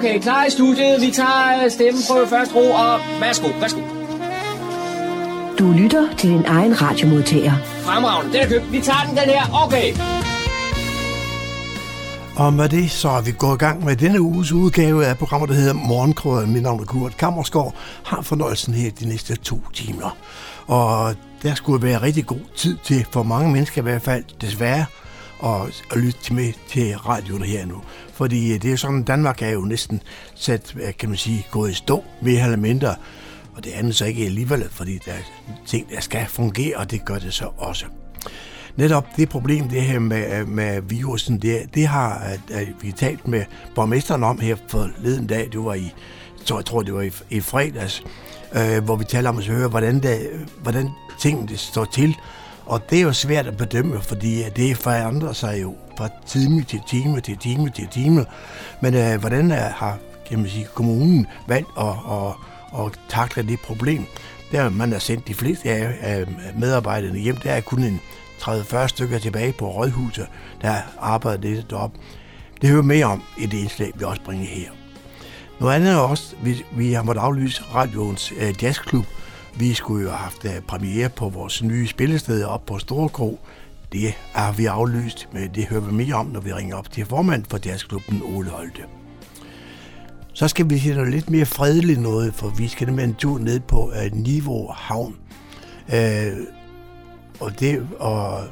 Okay, klar i studiet. Vi tager øh, stemmen på først ro, og værsgo, værsgo. Du lytter til din egen radiomodtager. Fremragende, den er købt. Vi tager den, den her. Okay. Og med det, så er vi gået i gang med denne uges udgave af programmet, der hedder Morgenkrøden. Mit navn er Kurt Kammersgaard. Har fornøjelsen her de næste to timer. Og der skulle være rigtig god tid til, for mange mennesker i hvert fald, desværre, og, og lytte til med til radioen her nu. Fordi øh, det er sådan, Danmark er jo næsten sat, kan man sige, gået i stå, mere eller mindre. Og det andet så ikke alligevel, fordi der er ting, der skal fungere, og det gør det så også. Netop det problem, det her med, øh, med virusen, det, det har at, at vi talt med borgmesteren om her forleden dag. Det var i, så jeg tror, det var i, i fredags, øh, hvor vi taler om at høre, hvordan, det, hvordan tingene står til. Og det er jo svært at bedømme, fordi øh, det forandrer sig jo fra time til time til time til time. Men øh, hvordan er, har kan man sige, kommunen valgt at, at, at takle det problem? Der man har sendt de fleste af medarbejderne hjem. Der er kun en 30-40 stykker tilbage på Rådhuset, der arbejder det deroppe. Det hører mere om i det indslag, vi også bringer her. Noget andet er også, vi, vi har måttet aflyse radioens øh, jazzklub. Vi skulle jo have haft øh, premiere på vores nye spillested op på Storkro. Det har vi aflyst, men det hører vi mere om, når vi ringer op til formand for jazzklubben, Ole Holte. Så skal vi til noget lidt mere fredeligt noget, for vi skal nemlig en tur ned på øh, uh, Niveau Havn. Uh, og det og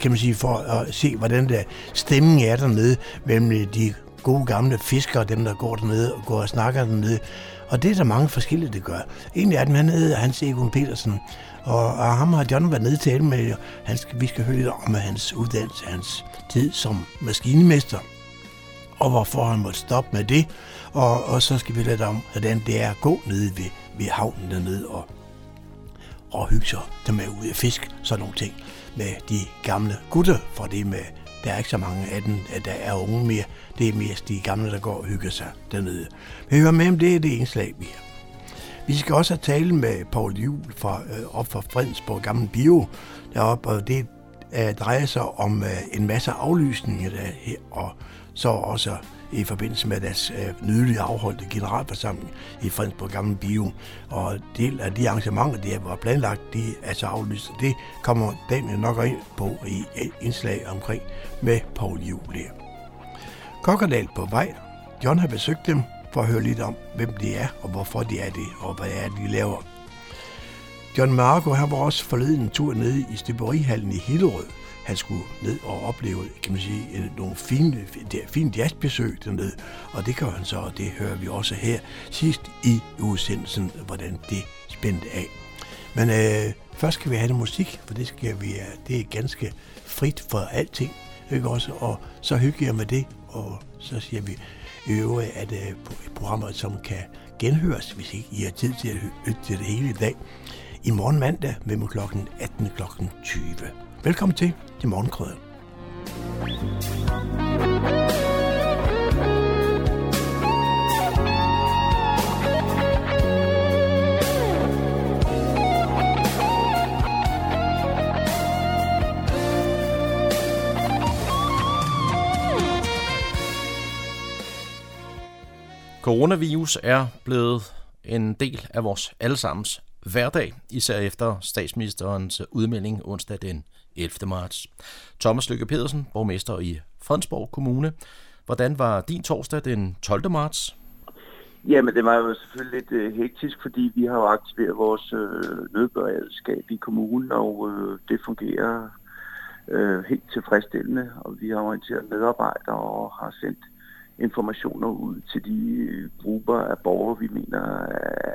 kan man sige, for at se, hvordan der stemning er dernede mellem de gode gamle fiskere, dem der går dernede og går og snakker dernede. Og det er der mange forskellige, det gør. En af dem, han hedder Hans Egon Petersen, og, og ham har John været nede til med. Han skal, vi skal høre lidt om hans uddannelse, hans tid som maskinemester, og hvorfor han måtte stoppe med det. Og, og så skal vi lidt om, hvordan det er at gå nede ved, ved havnen dernede og og hygge sig, med er ude af fisk, sådan nogle ting med de gamle gutter, for det med, der er ikke så mange af dem, at der er unge mere. Det er mest de gamle, der går og hygger sig dernede. Vi hører med om det, er det indslag, vi har. Vi skal også have tale med Paul Juhl fra, øh, op fra Fredensborg Gammel Bio deroppe, og det øh, drejer sig om øh, en masse aflysninger der her, og så også i forbindelse med deres øh, nydelige afholdte generalforsamling i Fredensborg Gamle Bio. Og del af de arrangementer, der var planlagt, de er så aflyst. Det kommer Daniel nok ind på i et indslag omkring med Paul Julia. Kokkerdal på vej. John har besøgt dem for at høre lidt om, hvem de er, og hvorfor de er det, og hvad er de laver. John Marco han var også forleden en tur nede i Støberihallen i Hillerød, han skulle ned og opleve, kan man sige, nogle fine, fine jazzbesøg dernede. Og det gør han så, og det hører vi også her sidst i udsendelsen, hvordan det spændte af. Men øh, først skal vi have noget musik, for det, skal vi, det er ganske frit for alting. Ikke også? Og så hygger jeg med det, og så siger vi i øvrigt, at øh, programmer, som kan genhøres, hvis ikke I har tid til at lytte til det hele i dag, i morgen mandag mellem klokken 18 kl. 20. Velkommen til til morgenkrøden. Coronavirus er blevet en del af vores allesammens hverdag, især efter statsministerens udmelding onsdag den 11. marts. Thomas Lykke Pedersen, borgmester i Fredensborg Kommune. Hvordan var din torsdag den 12. marts? Jamen, det var jo selvfølgelig lidt øh, hektisk, fordi vi har jo aktiveret vores øh, nødberedskab i kommunen, og øh, det fungerer øh, helt tilfredsstillende. Og vi har orienteret medarbejdere og har sendt informationer ud til de øh, grupper af borgere, vi mener,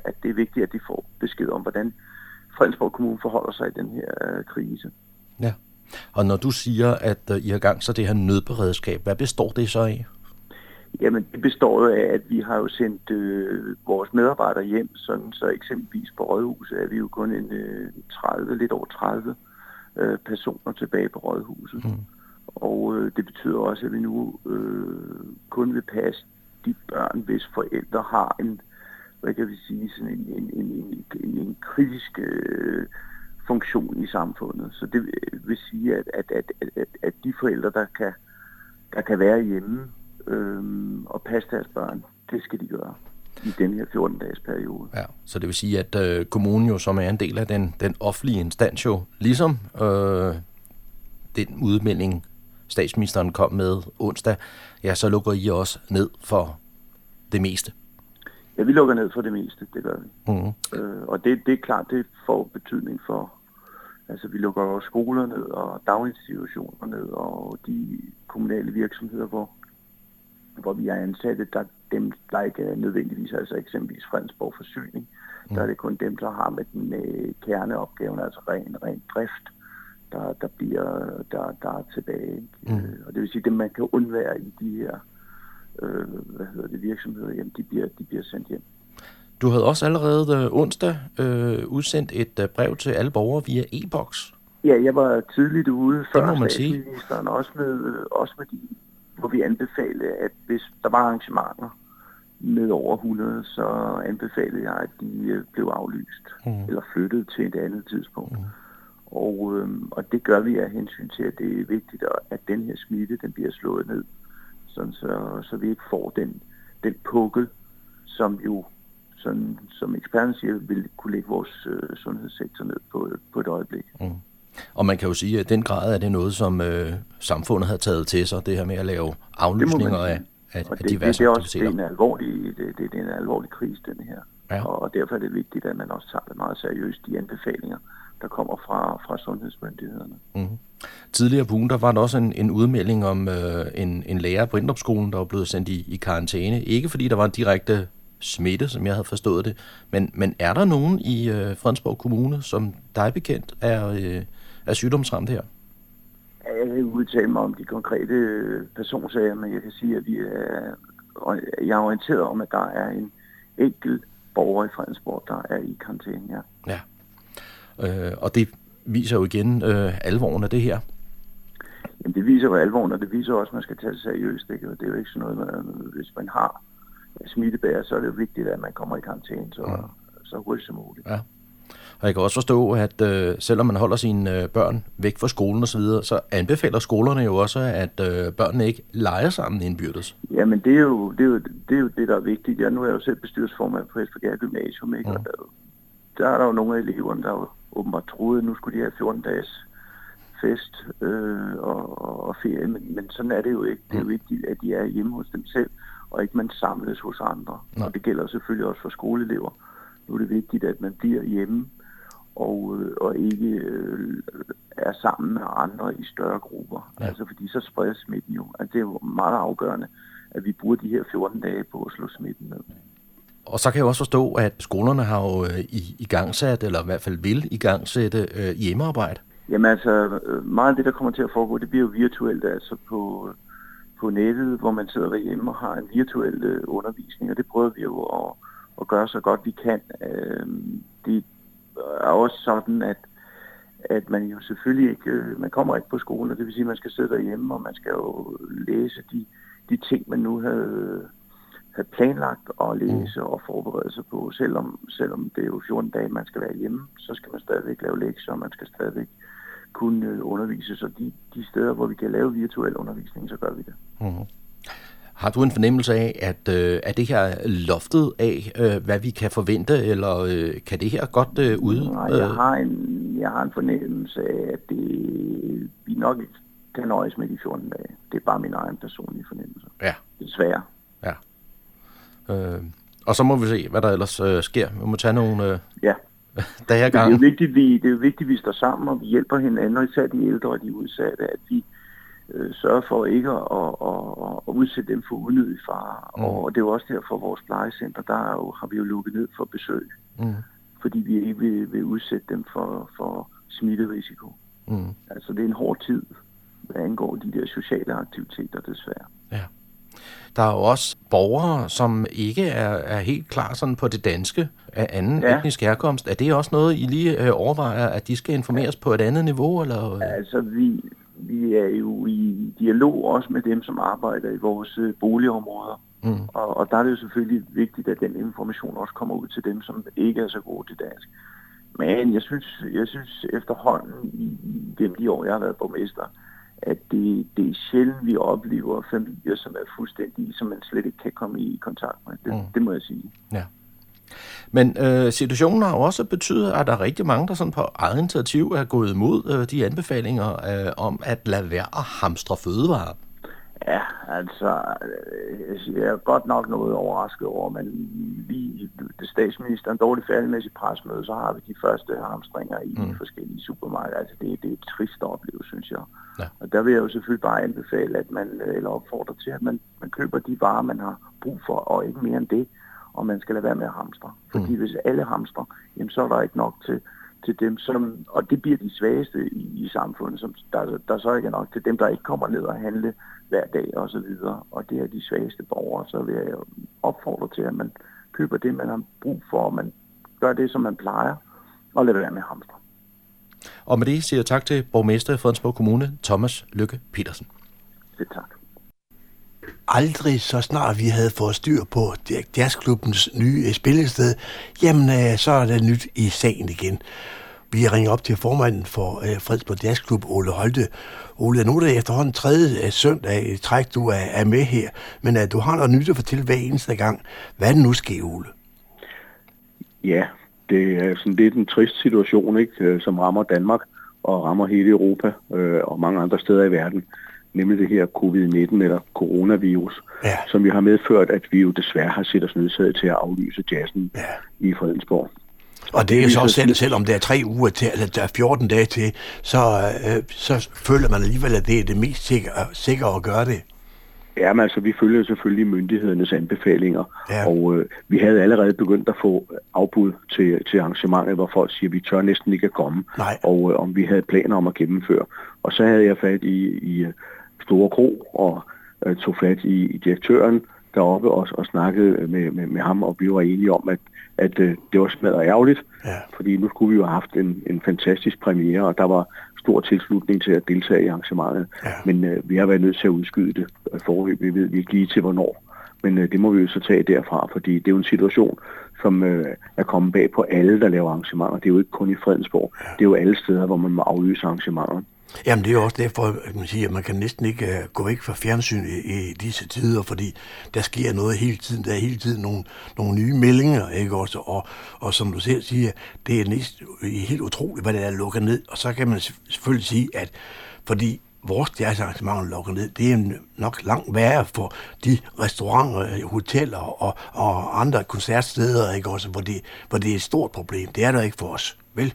at det er vigtigt, at de får besked om, hvordan Fredensborg Kommune forholder sig i den her øh, krise. Ja, og når du siger, at uh, I har gang så det her nødberedskab, hvad består det så af? Jamen, det består af, at vi har jo sendt øh, vores medarbejdere hjem, sådan så eksempelvis på Rådhuset er vi jo kun en øh, 30, lidt over 30 øh, personer tilbage på Rådhuset. Mm. Og øh, det betyder også, at vi nu øh, kun vil passe de børn, hvis forældre har en, hvad kan vi sige, sådan en, en, en, en, en, en kritisk øh, funktion i samfundet. Så det vil sige, at, at, at, at, at de forældre, der kan, der kan være hjemme øh, og passe deres børn. Det skal de gøre i den her 14-dages periode. Ja, så det vil sige, at øh, kommunen jo, som er en del af den, den offentlige instans jo, ligesom øh, den udmelding, statsministeren kom med onsdag, ja, så lukker I også ned for det meste. Ja, vi lukker ned for det meste, det gør vi. Mm. Øh, og det, det er klart, det får betydning for, altså vi lukker også skoler ned og daginstitutioner ned og de kommunale virksomheder, hvor, hvor vi er ansatte, der dem, der ikke er nødvendigvis, altså eksempelvis Fredensborg Forsyning, mm. der er det kun dem, der har med den med kerneopgaven, altså ren, ren drift, der, der, bliver, der, der er tilbage. Mm. Øh, og det vil sige, at dem, man kan undvære i de her øh, hvad hedder det, virksomheder, jamen, de bliver, de bliver sendt hjem. Du havde også allerede øh, onsdag øh, udsendt et øh, brev til alle borgere via e-boks. Ja, jeg var tidligt ude før må man sige. også med, øh, også med de, hvor vi anbefalede, at hvis der var arrangementer med over 100, så anbefalede jeg, at de øh, blev aflyst Mm. eller flyttet til et andet tidspunkt. Mm. Og, øhm, og det gør vi af hensyn til, at det er vigtigt, at- at den her smitte den bliver slået ned, sådan så, så vi ikke får den, den pukkel, som jo, sådan, som eksperten siger, vil kunne lægge vores øh, sundhedssektor ned på, på et øjeblik. Og man kan jo sige, at den grad er det noget, som øh, samfundet har taget til sig, det her med at lave aflysninger af, af, Og af det, det, diverse det, er også det er en alvorlig, det, det, det er en alvorlig krise, den her. Ja. Og derfor er det vigtigt, at man også tager det meget seriøst, de anbefalinger, der kommer fra, fra sundhedsmyndighederne. Tidligere på ugen, der var der også en, en udmelding om øh, en, en lærer på Indrupskolen, der var blevet sendt i, i karantæne. Ikke fordi der var en direkte smitte, som jeg havde forstået det, men, men er der nogen i øh, Fredensborg Kommune, som dig bekendt er, øh, er sygdomsramt her? Jeg kan ikke udtale mig om de konkrete øh, personsager, men jeg kan sige, at vi er, jeg er orienteret om, at der er en enkelt borger i Fredensborg, der er i karantæne, ja. Ja. Øh, og det viser jo igen øh, alvoren af det her. Jamen, det viser jo alvoren, og det viser også, at man skal tage det seriøst. Ikke? Og det er jo ikke sådan noget, man, hvis man har smittebærer, så er det jo vigtigt, at man kommer i karantæne så, Mm. så hurtigt som muligt. Ja. Og jeg kan også forstå, at øh, selvom man holder sine øh, børn væk fra skolen osv., så, så anbefaler skolerne jo også, at øh, børnene ikke leger sammen indbyrdes. Jamen, det er, jo, det, er jo, det er jo det, der er vigtigt. Jeg, nu er jeg jo selv bestyrelsesformand på Esbjerg Gymnasium, ikke? Mm. og der, der er der jo nogle af eleverne, der jo åbenbart troede, at nu skulle de have 14 dages fest øh, og, og, og ferie, men, men sådan er det jo ikke. Det er jo vigtigt, at de er hjemme hos dem selv, og ikke man samles hos andre. Nej. Og det gælder selvfølgelig også for skoleelever. Nu er det vigtigt, at man bliver hjemme og, øh, og ikke øh, er sammen med andre i større grupper. Ja. Altså fordi så spredes smitten jo. Altså, det er jo meget afgørende, at vi bruger de her 14 dage på at slå smitten ned. Og så kan jeg også forstå, at skolerne har jo øh, i, i gangsat, eller i hvert fald vil i gangsætte øh, hjemmearbejde. Jamen altså, øh, meget af det, der kommer til at foregå, det bliver jo virtuelt, altså på, på nettet, hvor man sidder derhjemme og har en virtuel øh, undervisning, og det prøver vi jo at, at gøre så godt vi kan. Øh, det er også sådan, at, at man jo selvfølgelig ikke, øh, man kommer ikke på skolen, og det vil sige, at man skal sidde derhjemme, og man skal jo læse de, de ting, man nu havde, havde planlagt at læse og forberede sig på. Selvom, selvom det er jo 14 dage, man skal være hjemme, så skal man stadigvæk lave lektier, og man skal stadigvæk kunne øh, undervise. Så de, de steder, hvor vi kan lave virtuel undervisning, så gør vi det. Mm-hmm. Har du en fornemmelse af, at øh, er det her loftet af, øh, hvad vi kan forvente, eller øh, kan det her godt øh, ud? Nej, jeg har en, jeg har en fornemmelse af, at det, vi nok ikke kan nøjes med de 14 dage. Det er bare min egen personlige fornemmelse. Ja, Desværre. ja. Øh, og så må vi se, hvad der ellers øh, sker. Vi må tage nogle øh, Ja. dage ad Men det er jo vigtigt, vi, det er vigtigt, at vi står sammen, og vi hjælper hinanden, og især de ældre og de udsatte, at vi øh, sørger for ikke at, at, at, at udsætte dem for unødig fare. Mm. Og det er jo også derfor, vores plejecenter, der er jo, har vi jo lukket ned for besøg, Mm. fordi vi ikke vil, vil udsætte dem for, for smitterisiko. Mm. Altså det er en hård tid, hvad angår de der sociale aktiviteter, desværre. Ja. Der er jo også borgere, som ikke er, er helt klar sådan på det danske af anden ja. Etnisk herkomst. Er det også noget, I lige øh, overvejer, at de skal informeres på et andet niveau? Eller? Altså, vi, vi er jo i dialog også med dem, som arbejder i vores øh, boligområder. Mm. Og, og der er det jo selvfølgelig vigtigt, at den information også kommer ud til dem, som ikke er så gode til dansk. Men jeg synes, jeg synes efterhånden, i, i gennem de år, jeg har været borgmester, at det, det er sjældent, vi oplever familier, som er fuldstændig, som man slet ikke kan komme i kontakt med. Det, mm. det må jeg sige. Ja. Men øh, situationen har også betydet, at der er rigtig mange, der sådan på eget initiativ er gået imod øh, de anbefalinger øh, om at lade være at hamstre fødevarer. Ja, altså, øh, jeg er godt nok noget overrasket over, men lige det statsministeren dårligt færdig med sit presmøde, så har vi de første hamstringer i mm. forskellige supermarkeder. Altså, det, det er et trist oplevelse, synes jeg. Ja. Og der vil jeg jo selvfølgelig bare anbefale, at man, eller opfordre til, at man, man køber de varer, man har brug for, og ikke mere end det, og man skal lade være med at hamstre. Fordi mm. hvis alle hamstrer, jamen, så er der ikke nok til, til dem, som, og det bliver de svageste i, i samfundet, som der, der så ikke er nok til dem, der ikke kommer ned og handle hver dag og så videre, og det er de svageste borgere, så vil jeg opfordre til, at man køber det, man har brug for, og man gør det, som man plejer, og lader være med hamstre. Og med det siger jeg tak til borgmester i Fredensborg Kommune, Thomas Lykke Petersen. Det tak. Aldrig så snart vi havde fået styr på jazzklubbens nye spillested, jamen øh, så er der nyt i sagen igen. Vi ringer op til formanden for øh, Fredsborg Jazzklub, Ole Holte. Ole, nu er det efterhånden tredje øh, søndag i træk, du er, er med her, men øh, du har noget nyt at fortælle hver eneste gang. Hvad er det nu sker, Ole? Ja, det er sådan lidt en trist situation, ikke, øh, som rammer Danmark og rammer hele Europa øh, og mange andre steder i verden nemlig det her covid-19 eller coronavirus, ja. som vi har medført, at vi jo desværre har set os nødsaget til at aflyse jazzen ja. i Fredensborg. Og det er så selv, selvom der er tre uger til, eller der er 14 dage til, så, øh, så føler man alligevel, at det er det mest sikre, sikre at gøre det. Ja, men altså, vi følger selvfølgelig myndighedernes anbefalinger, ja. og øh, vi havde allerede begyndt at få afbud til, til arrangementet, hvor folk siger, at vi tør næsten ikke at komme, Nej. og øh, om vi havde planer om at gennemføre. Og så havde jeg fat i, i Store Kro og øh, tog fat i, i direktøren deroppe og, og snakkede med, med, med ham, og vi var enige om, at, at øh, det var smadret ærgerligt, ja. fordi nu skulle vi jo have haft en, en fantastisk premiere, og der var stor tilslutning til at deltage i arrangementet. Ja. Men øh, vi har været nødt til at udskyde det øh, forhåbentlig. Vi ved ikke lige til hvornår. Men øh, det må vi jo så tage derfra, fordi det er jo en situation, som øh, er kommet bag på alle, der laver arrangementer. Det er jo ikke kun i Fredensborg. Ja. Det er jo alle steder, hvor man må aflyse arrangementer. Jamen det er også derfor, at man siger, at man kan næsten ikke øh, gå væk fra fjernsyn i, i disse tider, fordi der sker noget hele tiden. Der er hele tiden nogle, nogle nye meldinger, ikke også? Og, og som du selv siger, det er næsten helt utroligt, hvad det er lukket ned. Og så kan man selvfølgelig sige, at fordi vores jazzarrangementer lukker ned, det er nok langt værre for de restauranter, øh, hoteller og, og andre koncertsteder, ikke også, hvor det, hvor det er et stort problem. Det er der ikke for os, vel?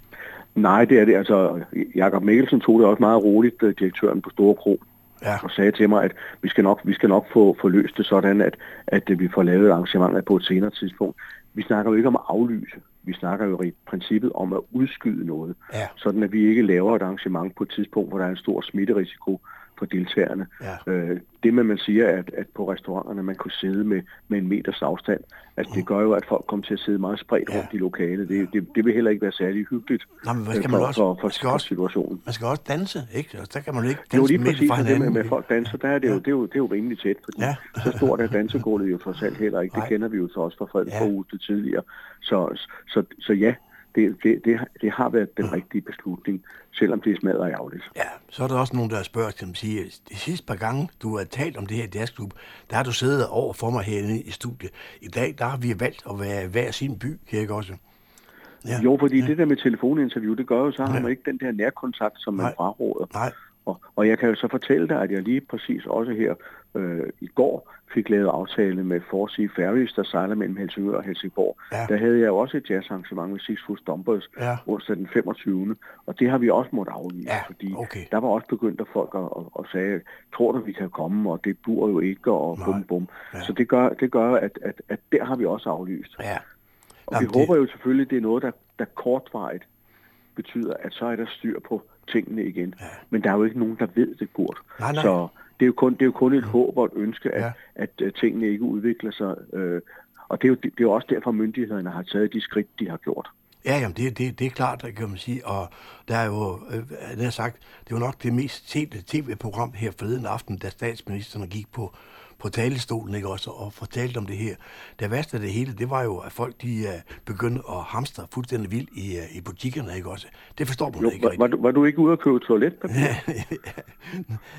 Nej, det er det. Altså, Jakob Mikkelsen tog det også meget roligt, øh, direktøren på Store Kro, ja. og sagde til mig, at vi skal nok, vi skal nok få, få løst det sådan, at, at vi får lavet arrangementer på et senere tidspunkt. Vi snakker jo ikke om at aflyse. Vi snakker jo i princippet om at udskyde noget, ja. sådan at vi ikke laver et arrangement på et tidspunkt, hvor der er en stor smitterisiko, for deltagerne. Ja. Øh, det med, man siger, at, at på restauranterne, man kunne sidde med, med en meters afstand, at det mm. gør jo, at folk kommer til at sidde meget spredt ja. rundt i lokalet. Det, det, det vil heller ikke være særlig hyggeligt Nej, men hvad skal man for, også, for, for, skal for også, situationen. Man skal også danse, ikke? Og der kan man jo ikke danse jo, lige præcis for det med, med folk danser, der er det, ja. jo, det, er jo, det er jo rimelig tæt, fordi ja. så stort er dansegulvet jo trods alt heller ikke. Det kender vi jo så også fra Fred ja. for til tidligere. Så, så, så ja, det, det, det, det har været den rigtige beslutning, selvom det er smadret ærgerligt. Ja, så er der også nogen, der spørger, som siger, de sidste par gange, du har talt om det her jazzklub, der har du siddet over for mig herinde i studiet. I dag, der har vi valgt at være hver sin by, kan jeg også? Ja. Jo, fordi ja. det der med telefoninterview, det gør jo så, at ja. man ikke den der nærkontakt, som man fraråder. Nej. Og, og jeg kan jo så fortælle dig, at jeg lige præcis også her øh, i går fik lavet aftale med Forsea Ferries, der sejler mellem Helsingør og Helsingborg. Ja. Der havde jeg jo også et jazzarrangement med Six Foot Stompers ja. onsdag den 25. Og det har vi også måttet aflyse, ja. fordi okay. der var også begyndt at folk at, at, at sige, tror du, vi kan komme, og det bur jo ikke, og Nej. bum bum. Ja. Så det gør, det gør at, at, at der har vi også aflyst. Ja. Og Jamen, vi det... håber jo selvfølgelig, at det er noget, der, der kortvarigt betyder, at så er der styr på tingene igen. Ja. Men der er jo ikke nogen, der ved det, Kurt. Nej, nej. Så det er jo kun, det er jo kun et håb og et ønske, at, ja. at, at tingene ikke udvikler sig. Øh, og det er, jo, det er jo også derfor, myndighederne har taget de skridt, de har gjort. Ja, jamen det, det, det er klart, kan man sige. Og der er jo, øh, det er sagt, det var nok det mest sete tv-program her forleden aften, da statsministeren gik på på talestolen, ikke også, og fortalte om det her. Det værste af det hele, det var jo, at folk de uh, begyndte at hamstre fuldstændig vildt i, uh, i butikkerne, ikke også. Det forstår man jo, ikke var, var, du, var du ikke ude at købe toiletpapir?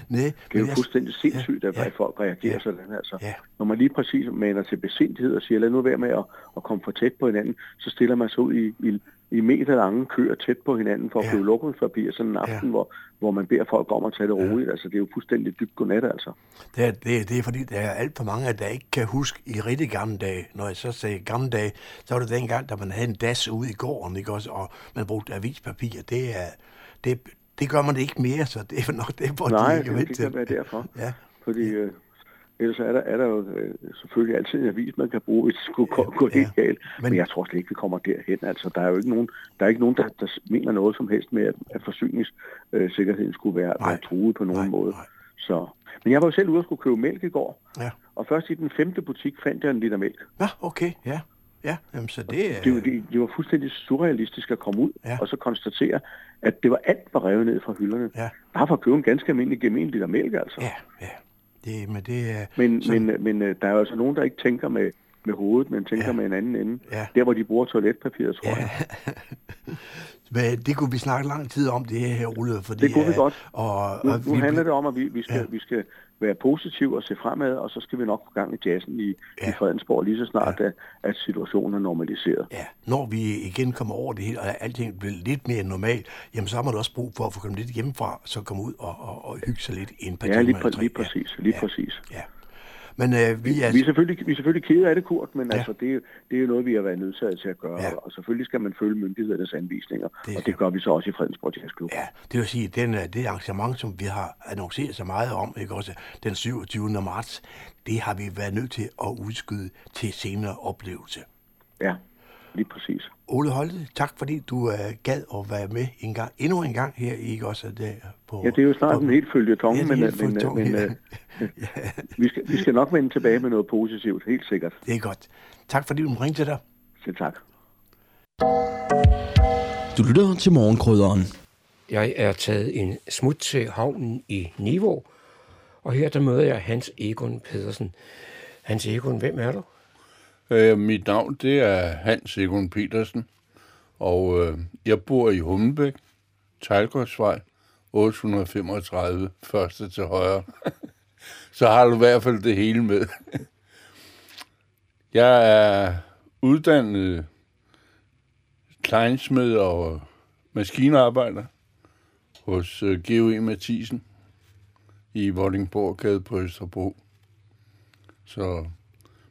Nej. Det er jo fuldstændig sindssygt, at ja, folk reagerer ja, sådan. Altså. Ja. Når man lige præcis maner til besindighed og siger, lad nu være med at, at komme for tæt på hinanden, så stiller man sig ud i, i, i meter lange køer tæt på hinanden for at ja. købe lukningspapir sådan en aften, ja. hvor, hvor man beder folk om at tage det roligt. Ja. Altså, det er jo fuldstændig dybt godnat, altså. Det er, det, er, det er fordi, der er alt for mange, der ikke kan huske i rigtig gamle dage. Når jeg så sagde gamle dage, så var det dengang, da man havde en das ude i gården, ikke også, og man brugte avispapir. Det er, det, det gør man ikke mere, så det er nok det, hvor Nej, de ikke det, det kan være derfor. Ja. Fordi øh, ellers er der, er der jo øh, selvfølgelig altid en avis, man kan bruge, hvis det skulle gå, gå helt ja. galt. Men, Men jeg tror slet ikke, vi kommer derhen. Altså, der er jo ikke nogen, der, er ikke nogen, der, der mener noget som helst med, at, at forsyningssikkerheden skulle være, være truet på nogen nej, måde. Nej. Så. Men jeg var jo selv ude og skulle købe mælk i går. Ja. Og først i den femte butik fandt jeg en liter mælk. Ja, okay, ja. Ja, jamen, så det, det, det, det var fuldstændig surrealistisk at komme ud ja. og så konstatere, at det var alt var revet ned fra hylderne. Ja. Bare for at købe en ganske almindelig gemen liter mælk, altså. Ja, ja. Det, men det er... Men, så... men, men øh, der er jo altså nogen, der ikke tænker med, med hovedet, men tænker ja. med en anden ende. Ja. Der, hvor de bruger toiletpapiret, tror ja. jeg. Men det kunne vi snakke lang tid om, det her, Ole. Fordi, det kunne vi godt. Og, og nu, nu vi... handler det om, at vi, vi, skal, ja. vi skal være positive og se fremad, og så skal vi nok få gang i jazzen i, ja. i Fredensborg lige så snart, ja. at, at situationen er normaliseret. Ja, når vi igen kommer over det hele, og alting bliver lidt mere normalt, jamen så har man også brug for at få kommet lidt hjemmefra, så komme ud og, og, og hygge sig lidt i en par Ja, lige, præ- lige præcis. Lige ja. præcis. Ja. Men øh, vi, er... vi, er selvfølgelig, vi er selvfølgelig kede af det, Kurt, men ja. altså, det, det er jo noget, vi har været nødsaget til at gøre. Ja. Og selvfølgelig skal man følge myndighedernes anvisninger, det og det gør vi så også i Fredensborg Jazzklub. Ja, det vil sige, den, øh, det arrangement, som vi har annonceret så meget om, ikke også den 27. marts, det har vi været nødt til at udskyde til senere oplevelse. Ja, lige præcis. Ole Holte, tak fordi du uh, gad at være med en gang, endnu en gang her, ikke også der på... Ja, det er jo snart på, en helt følge tong, ja, men, men, men, men uh, vi, skal, vi skal nok vende tilbage med noget positivt, helt sikkert. Det er godt. Tak fordi du ringte til dig. Selv tak. Du lytter til morgenkrydderen. Jeg er taget en smut til havnen i Niveau, og her der møder jeg Hans Egon Pedersen. Hans Egon, hvem er du? Øh, mit navn det er Hans Egon Petersen, og øh, jeg bor i Hummelbæk, Tejlgårdsvej, 835, første til højre. Så har du i hvert fald det hele med. jeg er uddannet kleinsmed og maskinarbejder hos øh, G.O.E. Mathisen i Vordingborgade på Østerbro. Så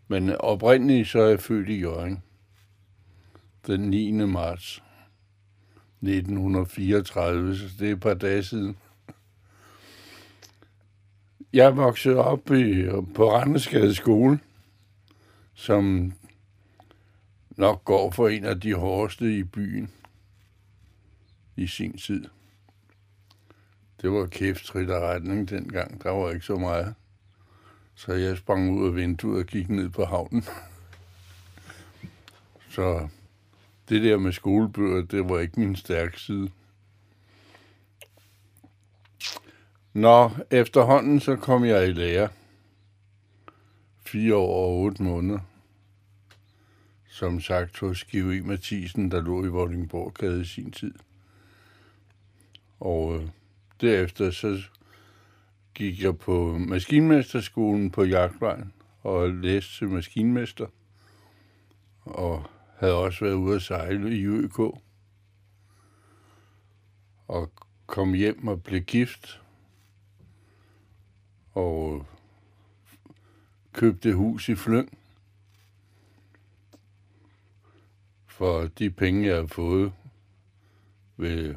men oprindeligt så er jeg født i Jørgen den 9. marts 1934, så det er et par dage siden. Jeg voksede op i, på Randesgade skole, som nok går for en af de hårdeste i byen i sin tid. Det var kæftrit og retning dengang. Der var ikke så meget. Så jeg sprang ud af vinduet og gik ned på havnen. Så det der med skolebøger, det var ikke min stærke side. Nå, efterhånden så kom jeg i lære. Fire år og otte måneder. Som sagt hos G.O.E. Mathisen, der lå i Vordingborg i sin tid. Og øh, derefter så gik jeg på maskinmesterskolen på Jagtvejen og læste til maskinmester. Og havde også været ude at sejle i ØK. Og kom hjem og blev gift. Og købte hus i Flyng. For de penge, jeg havde fået ved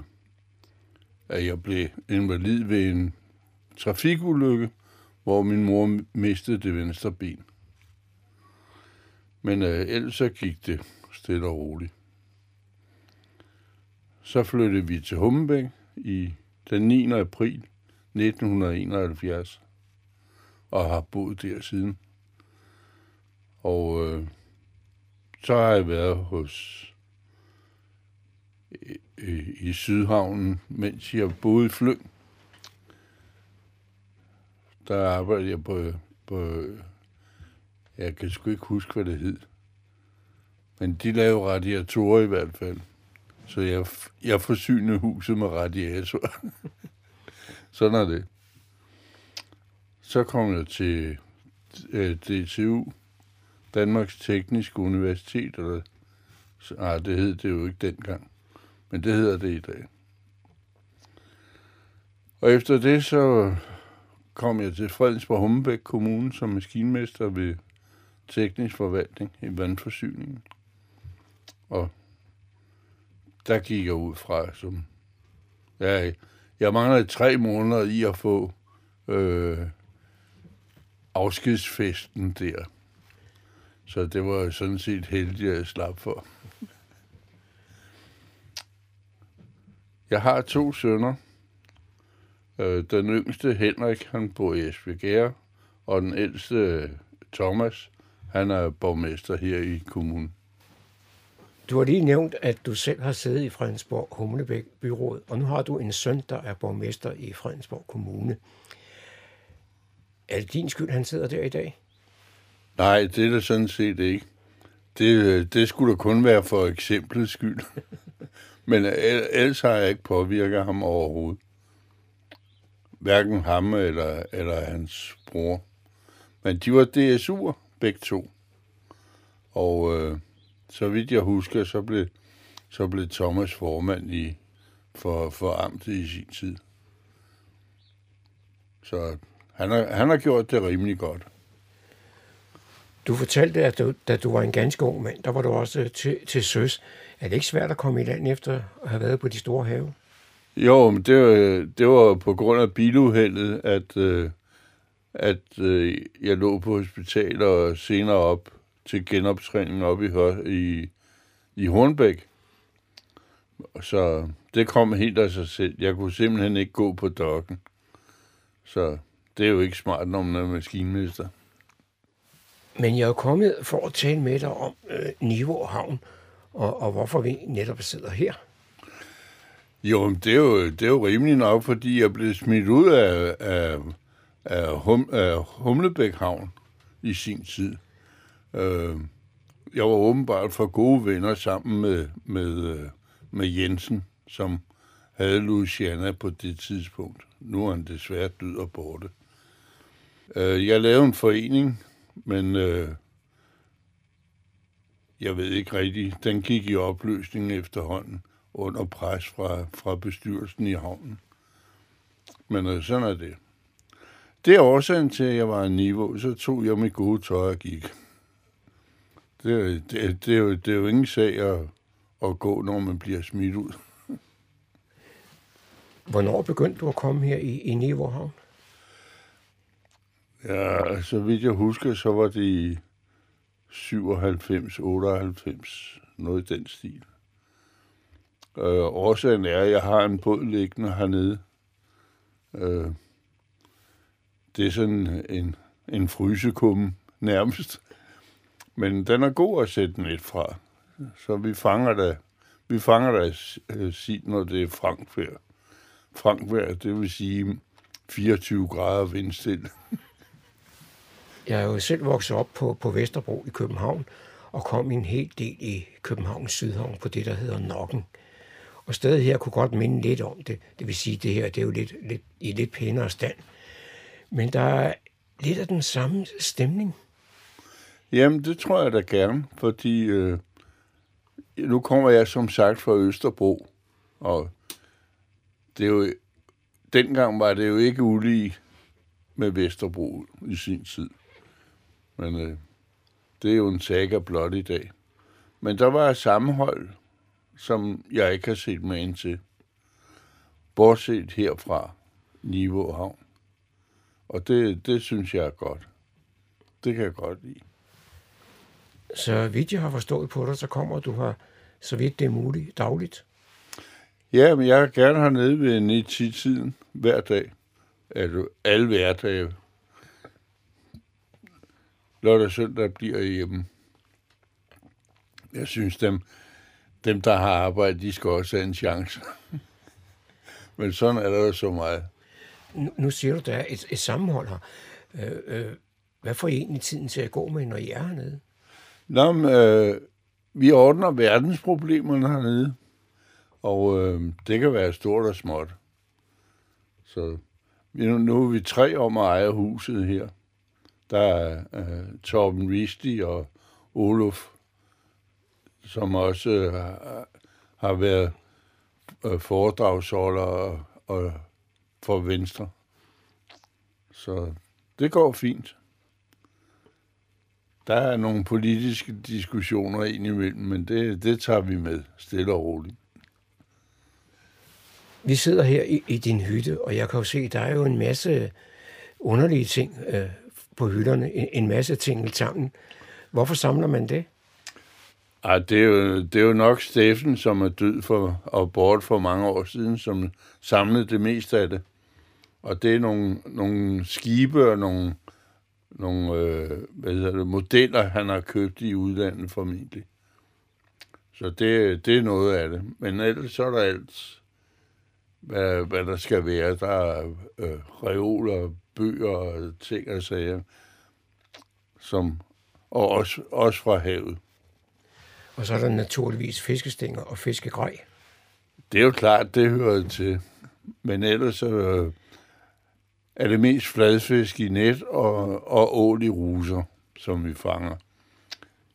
at jeg blev invalid ved en trafikulykke, hvor min mor mistede det venstre ben. Men øh, ellers så gik det stille og roligt. Så flyttede vi til Hummebæk i den 9. april 1971 og har boet der siden. Og øh, så har jeg været hos i, i Sydhavnen, mens jeg boede i Flyng der arbejdede jeg på på jeg kan sgu ikke huske, hvad det hed. Men de lavede radiatorer i hvert fald. Så jeg, jeg forsynede huset med radiator. Sådan er det. Så kom jeg til øh, DTU, Danmarks Tekniske Universitet, eller, ah, det hed det jo ikke dengang, men det hedder det i dag. Og efter det så kom jeg til Fredensborg Hummebæk Kommune som maskinmester ved teknisk forvaltning i vandforsyningen. Og der gik jeg ud fra, som ja, jeg manglede tre måneder i at få øh, afskedsfesten der. Så det var sådan set heldigt, at jeg slap for. Jeg har to sønner. Øh, den yngste, Henrik, han bor i Esbjerg, og den ældste, Thomas, han er borgmester her i kommunen. Du har lige nævnt, at du selv har siddet i Fredensborg Humlebæk Byråd, og nu har du en søn, der er borgmester i Fredensborg Kommune. Er det din skyld, han sidder der i dag? Nej, det er det sådan set ikke. Det, det skulle da kun være for eksemplets skyld. Men ellers har jeg ikke påvirket ham overhovedet. Hverken ham eller, eller hans bror. Men de var DSU'er begge to. Og øh, så vidt jeg husker, så blev, så blev Thomas formand i, for, for amtet i sin tid. Så han har, han har gjort det rimelig godt. Du fortalte, at du, da du var en ganske ung mand, der var du også øh, til, til søs. Er det ikke svært at komme i land efter at have været på de store have? Jo, men det var, det var på grund af biluheldet, at, øh, at øh, jeg lå på hospital og senere op til genoptræning op i, i, i Hornbæk. Så det kom helt af sig selv. Jeg kunne simpelthen ikke gå på dokken. Så det er jo ikke smart, når man er maskinmester. Men jeg er kommet for at tale med dig om øh, Niveau Havn, og, og hvorfor vi netop sidder her. Jo, det er jo, det er jo rimelig nok, fordi jeg blev smidt ud af, af af, hum, af Humlebæk Havn i sin tid. Øh, jeg var åbenbart for gode venner sammen med, med, øh, med Jensen, som havde Luciana på det tidspunkt. Nu er han desværre død og borte. Øh, jeg lavede en forening, men øh, jeg ved ikke rigtigt. Den gik i opløsning efterhånden under pres fra, fra bestyrelsen i havnen. Men øh, sådan er det. Det er årsagen til, at jeg var en niveau. Så tog jeg mit gode tøj og gik. Det, det, det, er, jo, det er jo ingen sag at, at gå, når man bliver smidt ud. Hvornår begyndte du at komme her i, i Niveauhavn? Ja, så vidt jeg husker, så var det i 97, 98, noget i den stil. Øh, årsagen er, at jeg har en båd liggende hernede. Øh, det er sådan en, en frysekumme nærmest. Men den er god at sætte net fra. Så vi fanger da, vi fanger da øh, sit, når det er frankvær. Frankvær, det vil sige 24 grader vindstille. Jeg er jo selv vokset op på, på Vesterbro i København, og kom en hel del i Københavns Sydhavn på det, der hedder Nokken. Og stedet her kunne godt minde lidt om det. Det vil sige, det her det er jo lidt, lidt, i lidt pænere stand. Men der er lidt af den samme stemning. Jamen, det tror jeg da gerne, fordi øh, nu kommer jeg som sagt fra Østerbro, og det er jo, dengang var det jo ikke ulige med Vesterbro i sin tid. Men øh, det er jo en saga blot i dag. Men der var sammenhold, som jeg ikke har set med ind til. Bortset herfra, Niveau Havn. Og det, det synes jeg er godt. Det kan jeg godt lide. Så vidt jeg har forstået på dig, så kommer du her, så vidt det er muligt, dagligt? Ja, men jeg er gerne hernede ved 9-10-tiden hver dag. Altså alle hverdage. Lørdag og søndag bliver jeg hjemme. Jeg synes, dem, dem, der har arbejde, de skal også have en chance. men sådan er der så meget nu, nu siger du, der er et, et sammenhold her. Øh, øh, hvad får I egentlig tiden til at gå med, når I er hernede? Nå, men, øh, vi ordner verdensproblemerne hernede, og øh, det kan være stort og småt. Så nu, nu er vi tre om at eje huset her. Der er øh, Torben Risti og Olof, som også øh, har været øh, foredragsholder og, og for Venstre. Så det går fint. Der er nogle politiske diskussioner indimellem, men det, det tager vi med stille og roligt. Vi sidder her i, i din hytte, og jeg kan jo se, der er jo en masse underlige ting øh, på hytterne. En, en masse ting sammen. Hvorfor samler man det? Ja, det, er jo, det er jo nok Steffen, som er død for, og bort for mange år siden, som samlede det meste af det. Og det er nogle, nogle skibe og nogle, nogle øh, hvad hedder det, modeller, han har købt i udlandet formentlig. Så det, det er noget af det. Men ellers så er der alt, hvad, hvad der skal være. Der er øh, reoler, bøger og ting og sager, som, og også, også fra havet. Og så er der naturligvis fiskestænger og fiskegrej. Det er jo klart, det hører til. Men ellers øh, er det mest fladfisk i net og, og ål i ruser, som vi fanger.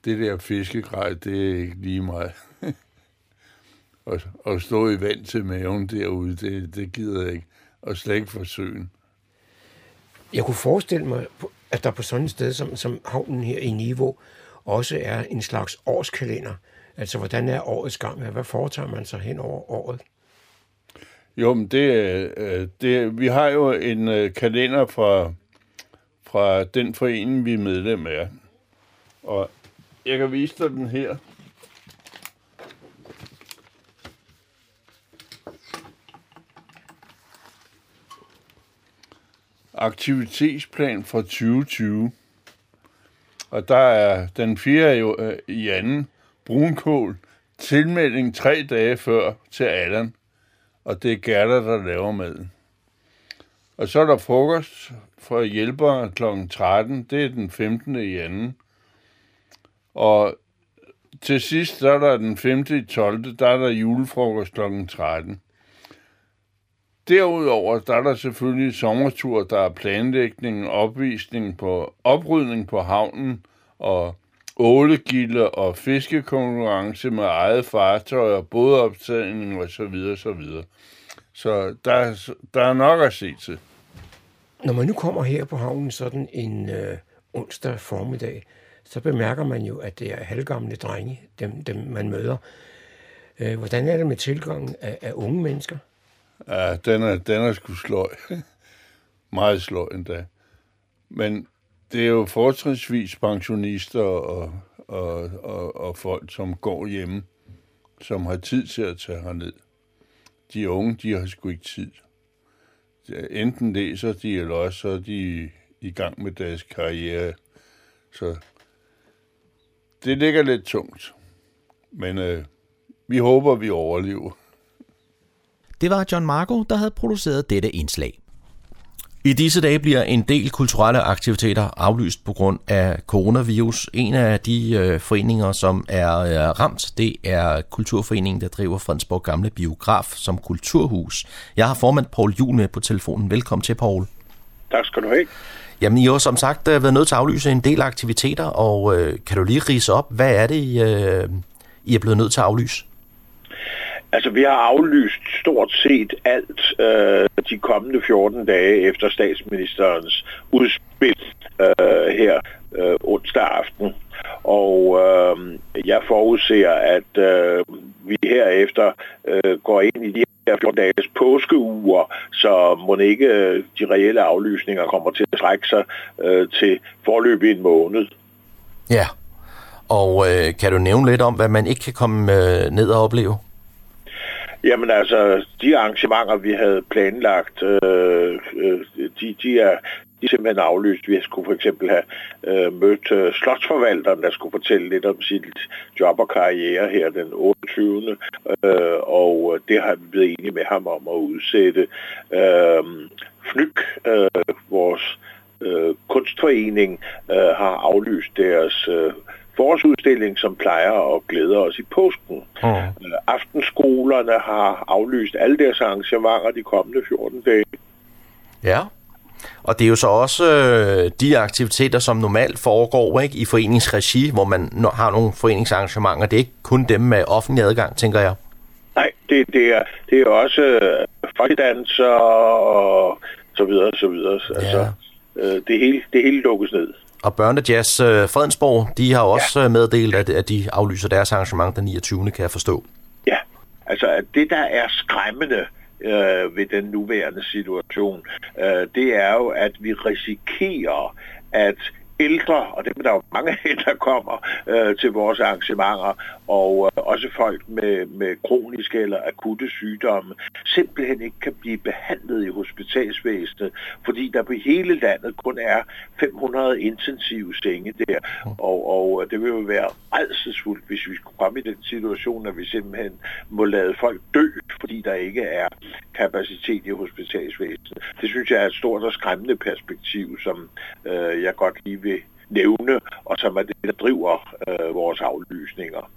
Det der fiskegrej, det er ikke lige meget. og, og stå i vand til maven derude, det, det gider jeg ikke. Og slet ikke for søen. Jeg kunne forestille mig, at der på sådan et sted som, som havnen her i Niveau, også er en slags årskalender. Altså, hvordan er årets gang? Hvad foretager man sig hen over året? Jo, men det, øh, det, vi har jo en øh, kalender fra, fra den forening, vi er medlem af. Og jeg kan vise dig den her. Aktivitetsplan for 2020. Og der er den 4. Jo, øh, i anden brunkål. Tilmelding tre dage før til Allan. Og det er Gerda, der laver maden. Og så er der frokost for hjælpere kl. 13. Det er den 15. i anden. Og til sidst, der er der den 5. i 12. Der er der julefrokost kl. 13. Derudover der er der selvfølgelig sommertur, der er planlægning, opvisning på oprydning på havnen og ålegilde og fiskekonkurrence med eget fartøj og bådoptagning og så videre, så videre. Så der, der er nok at se til. Når man nu kommer her på havnen sådan en øh, onsdag formiddag, så bemærker man jo, at det er halvgamle drenge, dem, dem man møder. Øh, hvordan er det med tilgangen af, af unge mennesker? Ja, den er, den er sgu sløj. Meget sløj endda. Men det er jo fortrinsvis pensionister og, og, og, og folk, som går hjemme, som har tid til at tage herned. De unge, de har sgu ikke tid. Enten læser de, eller også så er de i gang med deres karriere. Så det ligger lidt tungt. Men øh, vi håber, vi overlever. Det var John Marco, der havde produceret dette indslag. I disse dage bliver en del kulturelle aktiviteter aflyst på grund af coronavirus. En af de øh, foreninger, som er øh, ramt, det er Kulturforeningen, der driver Fredensborg Gamle Biograf som kulturhus. Jeg har formand Paul Jul med på telefonen. Velkommen til, Paul. Tak skal du have. Jamen, I har som sagt øh, været nødt til at aflyse en del aktiviteter, og øh, kan du lige rise op, hvad er det, I, øh, I er blevet nødt til at aflyse? Altså, vi har aflyst stort set alt øh, de kommende 14 dage efter statsministerens udspil øh, her øh, onsdag aften. Og øh, jeg forudser, at øh, vi herefter øh, går ind i de her 14 dages påskeuger, så må ikke øh, de reelle aflysninger kommer til at trække sig øh, til forløb i en måned. Ja, og øh, kan du nævne lidt om, hvad man ikke kan komme øh, ned og opleve? Jamen altså, de arrangementer, vi havde planlagt, øh, øh, de, de, er, de er simpelthen aflyst. Vi skulle for eksempel have øh, mødt øh, slotsforvalteren, der skulle fortælle lidt om sit job og karriere her den 28. Øh, og øh, det har vi blevet enige med ham om at udsætte. Øh, Fnyk, øh, vores øh, kunstforening, øh, har aflyst deres øh, forårsudstilling, som plejer at glæde os i påsken. Mm. Øh, aftenskolerne har aflyst alle deres arrangementer de kommende 14 dage. Ja. Og det er jo så også øh, de aktiviteter, som normalt foregår ikke, i foreningsregi, hvor man har nogle foreningsarrangementer. Det er ikke kun dem med offentlig adgang, tænker jeg. Nej, det, det, er, det er også øh, folkedanser og så videre, så videre. Ja. Altså, øh, det, hele, det hele lukkes ned. Og Børnejazz øh, Fredensborg, de har også ja. Øh, meddelt, at, at de aflyser deres arrangement den 29. kan jeg forstå. Ja, altså det der er skræmmende, øh, ved den nuværende situation, øh, det er jo, at vi risikerer, at ældre, og dem er der jo mange af, der kommer øh, til vores arrangementer, og øh, også folk med, med kroniske eller akutte sygdomme, simpelthen ikke kan blive behandlet i hospitalsvæsenet, fordi der på hele landet kun er 500 intensive senge der, og, og øh, det vil jo være redselsfuldt, hvis vi skulle komme i den situation, at vi simpelthen må lade folk dø, fordi der ikke er kapacitet i hospitalsvæsenet. Det synes jeg er et stort og skræmmende perspektiv, som øh, jeg godt lige vil nævne, og som er det, der driver øh, vores aflysninger.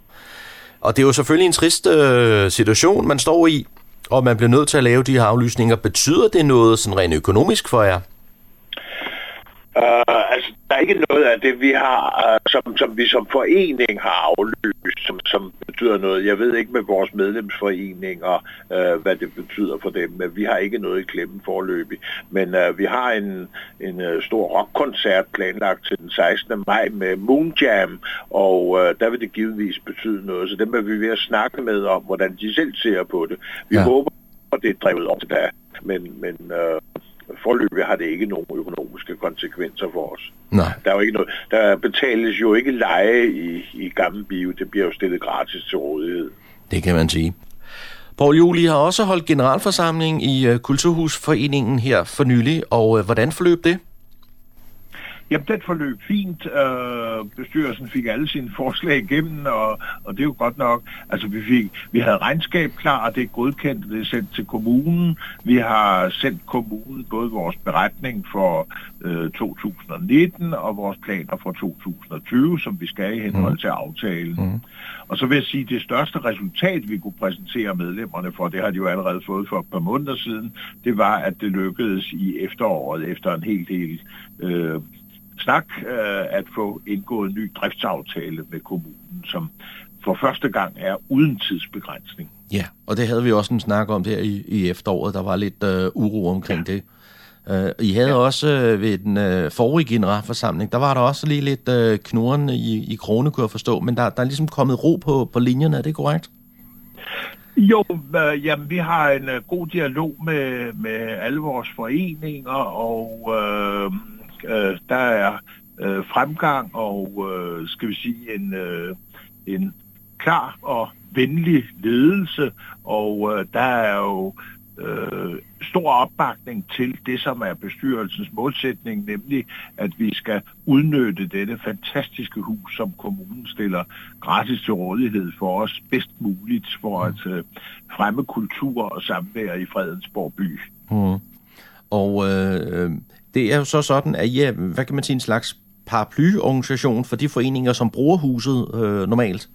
Og det er jo selvfølgelig en trist øh, situation, man står i, og man bliver nødt til at lave de her aflysninger. Betyder det noget sådan rent økonomisk for jer? Uh, altså, der er ikke noget af det, vi har, uh, som, som vi som forening har aflyst, som, som betyder noget. Jeg ved ikke med vores medlemsforeninger, uh, hvad det betyder for dem, men vi har ikke noget i klemmen forløbig. Men uh, vi har en, en uh, stor rockkoncert planlagt til den 16. maj med Moon Jam, og uh, der vil det givetvis betyde noget. Så dem er vi ved at snakke med om, hvordan de selv ser på det. Vi ja. håber, at det er drevet op til der. Men, men uh, forløbig har det ikke nogen økonomiske konsekvenser for os. Nej. Der, er jo ikke noget, der betales jo ikke leje i, i Gamle Bio. Det bliver jo stillet gratis til rådighed. Det kan man sige. Poul Juli har også holdt generalforsamling i uh, Kulturhusforeningen her for nylig, og uh, hvordan forløb det? Jamen, den forløb fint. Øh, bestyrelsen fik alle sine forslag igennem, og, og det er jo godt nok. Altså, vi, fik, vi havde regnskab klar, og det er godkendt, det er sendt til kommunen. Vi har sendt kommunen både vores beretning for øh, 2019 og vores planer for 2020, som vi skal i henhold mm. til aftalen. Mm. Og så vil jeg sige, det største resultat, vi kunne præsentere medlemmerne for, det har de jo allerede fået for et par måneder siden, det var, at det lykkedes i efteråret, efter en helt del øh, snak øh, at få indgået en ny driftsaftale med kommunen, som for første gang er uden tidsbegrænsning. Ja, og det havde vi også en snak om der i, i efteråret. Der var lidt øh, uro omkring ja. det. Uh, I havde ja. også øh, ved den øh, forrige generalforsamling, der var der også lige lidt øh, knurren i, i krone, kunne jeg forstå, men der, der er ligesom kommet ro på, på linjerne, er det korrekt? Jo, øh, jamen, vi har en øh, god dialog med, med alle vores foreninger, og øh, Øh, der er øh, fremgang og, øh, skal vi sige, en, øh, en klar og venlig ledelse, og øh, der er jo øh, stor opbakning til det, som er bestyrelsens målsætning, nemlig at vi skal udnytte dette fantastiske hus, som kommunen stiller gratis til rådighed for os bedst muligt for at øh, fremme kultur og samvær i Fredensborg by. Mm. Og øh, det er jo så sådan, at ja, hvad kan man sige, en slags paraplyorganisation for de foreninger, som bruger huset øh, normalt?